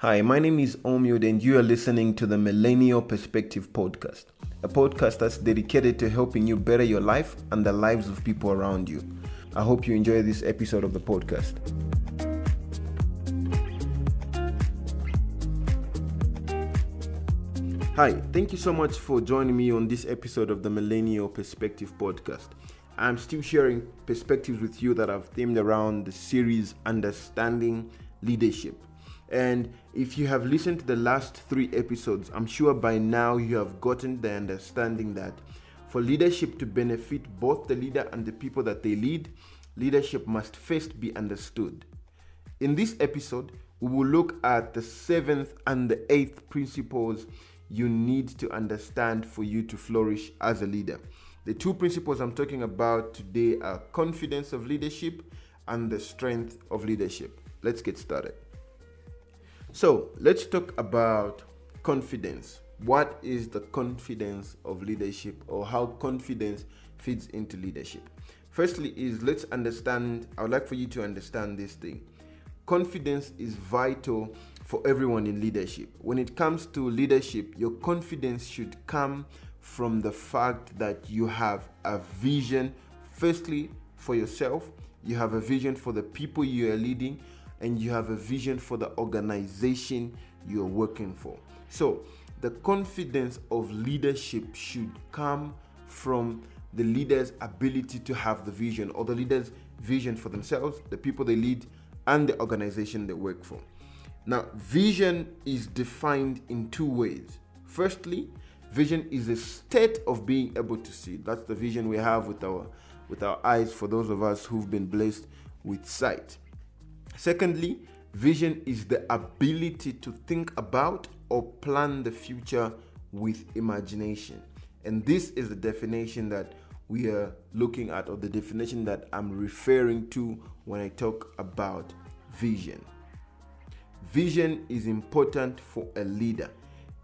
Hi, my name is Omyod, and you are listening to the Millennial Perspective Podcast, a podcast that's dedicated to helping you better your life and the lives of people around you. I hope you enjoy this episode of the podcast. Hi, thank you so much for joining me on this episode of the Millennial Perspective Podcast. I'm still sharing perspectives with you that I've themed around the series Understanding Leadership. And if you have listened to the last three episodes, I'm sure by now you have gotten the understanding that for leadership to benefit both the leader and the people that they lead, leadership must first be understood. In this episode, we will look at the seventh and the eighth principles you need to understand for you to flourish as a leader. The two principles I'm talking about today are confidence of leadership and the strength of leadership. Let's get started. So, let's talk about confidence. What is the confidence of leadership or how confidence fits into leadership? Firstly, is let's understand, I would like for you to understand this thing. Confidence is vital for everyone in leadership. When it comes to leadership, your confidence should come from the fact that you have a vision, firstly, for yourself, you have a vision for the people you are leading, and you have a vision for the organization you're working for. So, the confidence of leadership should come from the leader's ability to have the vision or the leader's vision for themselves, the people they lead, and the organization they work for. Now, vision is defined in two ways. Firstly, vision is a state of being able to see. That's the vision we have with our with our eyes for those of us who've been blessed with sight. Secondly, vision is the ability to think about or plan the future with imagination. And this is the definition that we are looking at, or the definition that I'm referring to when I talk about vision. Vision is important for a leader.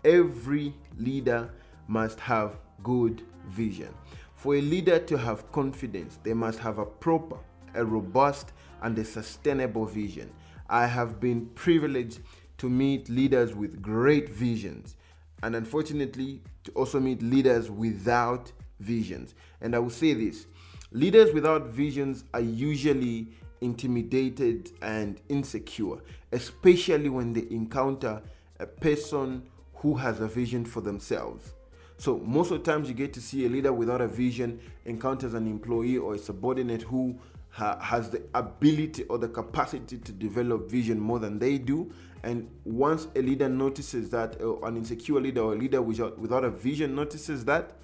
Every leader must have good vision. For a leader to have confidence, they must have a proper, a robust, and a sustainable vision. I have been privileged to meet leaders with great visions and unfortunately to also meet leaders without visions. And I will say this leaders without visions are usually intimidated and insecure, especially when they encounter a person who has a vision for themselves. So, most of the times, you get to see a leader without a vision encounters an employee or a subordinate who ha- has the ability or the capacity to develop vision more than they do. And once a leader notices that, or an insecure leader or a leader without, without a vision notices that,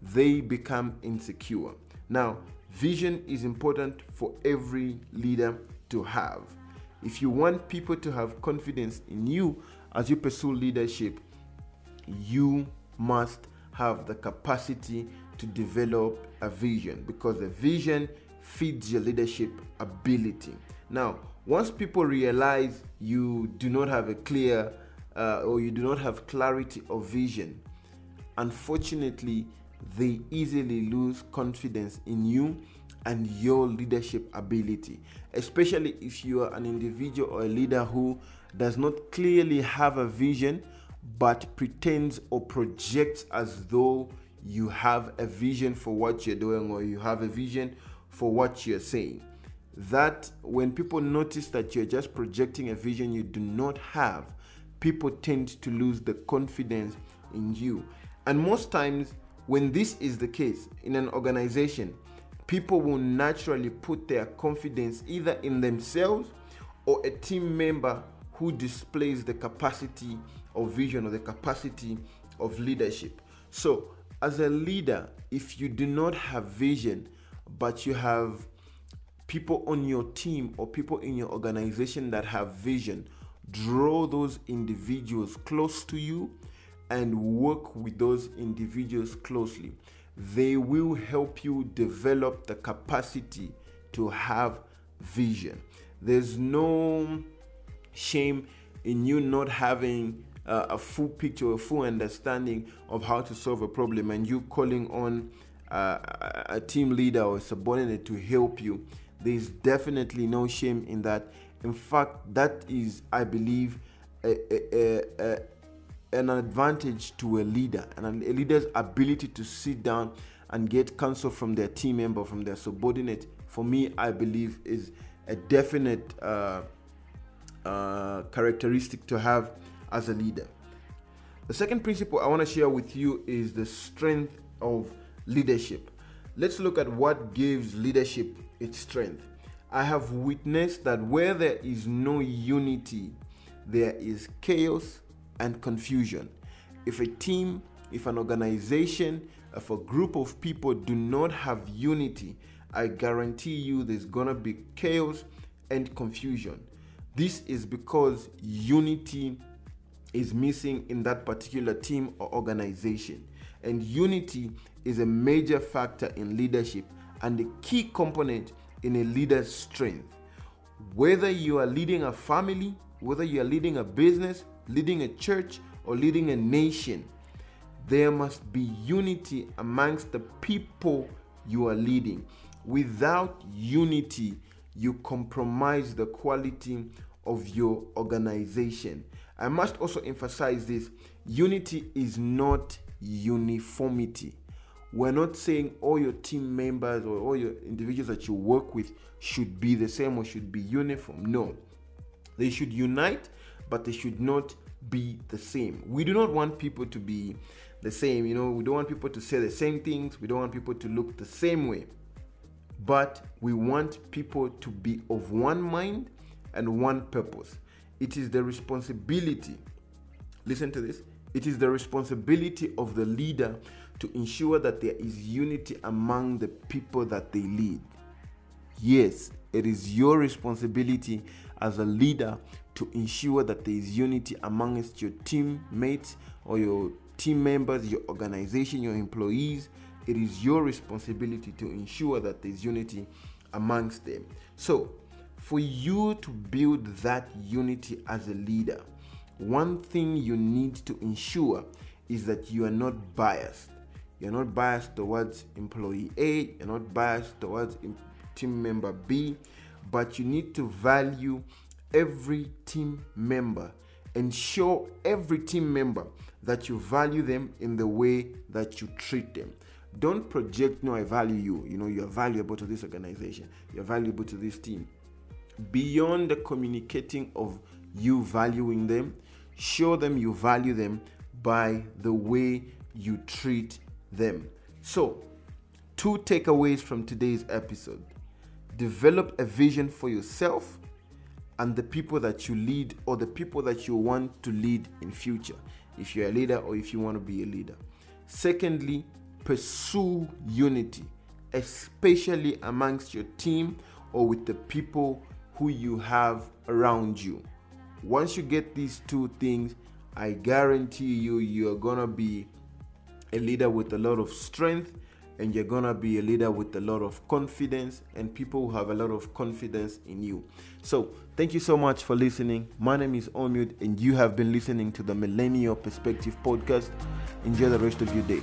they become insecure. Now, vision is important for every leader to have. If you want people to have confidence in you as you pursue leadership, you must have the capacity to develop a vision because a vision feeds your leadership ability. Now, once people realize you do not have a clear uh, or you do not have clarity of vision, unfortunately, they easily lose confidence in you and your leadership ability, especially if you are an individual or a leader who does not clearly have a vision but pretends or projects as though you have a vision for what you're doing or you have a vision for what you're saying. That when people notice that you're just projecting a vision you do not have, people tend to lose the confidence in you. And most times, when this is the case in an organization, people will naturally put their confidence either in themselves or a team member who displays the capacity of vision or the capacity of leadership. So, as a leader, if you do not have vision, but you have people on your team or people in your organization that have vision, draw those individuals close to you and work with those individuals closely. They will help you develop the capacity to have vision. There's no shame in you not having uh, a full picture, a full understanding of how to solve a problem, and you calling on uh, a team leader or subordinate to help you. There's definitely no shame in that. In fact, that is, I believe, a, a, a, an advantage to a leader and a leader's ability to sit down and get counsel from their team member, from their subordinate, for me, I believe is a definite uh, uh, characteristic to have as a leader. The second principle I want to share with you is the strength of leadership. Let's look at what gives leadership its strength. I have witnessed that where there is no unity, there is chaos and confusion. If a team, if an organization, if a group of people do not have unity, I guarantee you there's gonna be chaos and confusion. This is because unity is missing in that particular team or organization. And unity is a major factor in leadership and a key component in a leader's strength. Whether you are leading a family, whether you are leading a business, leading a church, or leading a nation, there must be unity amongst the people you are leading. Without unity, you compromise the quality of your organization. I must also emphasize this unity is not uniformity. We're not saying all your team members or all your individuals that you work with should be the same or should be uniform. No, they should unite, but they should not be the same. We do not want people to be the same. You know, we don't want people to say the same things. We don't want people to look the same way. But we want people to be of one mind and one purpose. It is the responsibility, listen to this, it is the responsibility of the leader to ensure that there is unity among the people that they lead. Yes, it is your responsibility as a leader to ensure that there is unity amongst your teammates or your team members, your organization, your employees. It is your responsibility to ensure that there is unity amongst them. So, for you to build that unity as a leader, one thing you need to ensure is that you are not biased. You're not biased towards employee A, you're not biased towards team member B, but you need to value every team member and show every team member that you value them in the way that you treat them. Don't project, no, I value you. You know, you're valuable to this organization, you're valuable to this team. Beyond the communicating of you valuing them, show them you value them by the way you treat them. So, two takeaways from today's episode. Develop a vision for yourself and the people that you lead or the people that you want to lead in future if you're a leader or if you want to be a leader. Secondly pursue unity especially amongst your team or with the people who you have around you once you get these two things, I guarantee you, you're gonna be a leader with a lot of strength and you're gonna be a leader with a lot of confidence and people who have a lot of confidence in you. So, thank you so much for listening. My name is Omud, and you have been listening to the Millennial Perspective Podcast. Enjoy the rest of your day.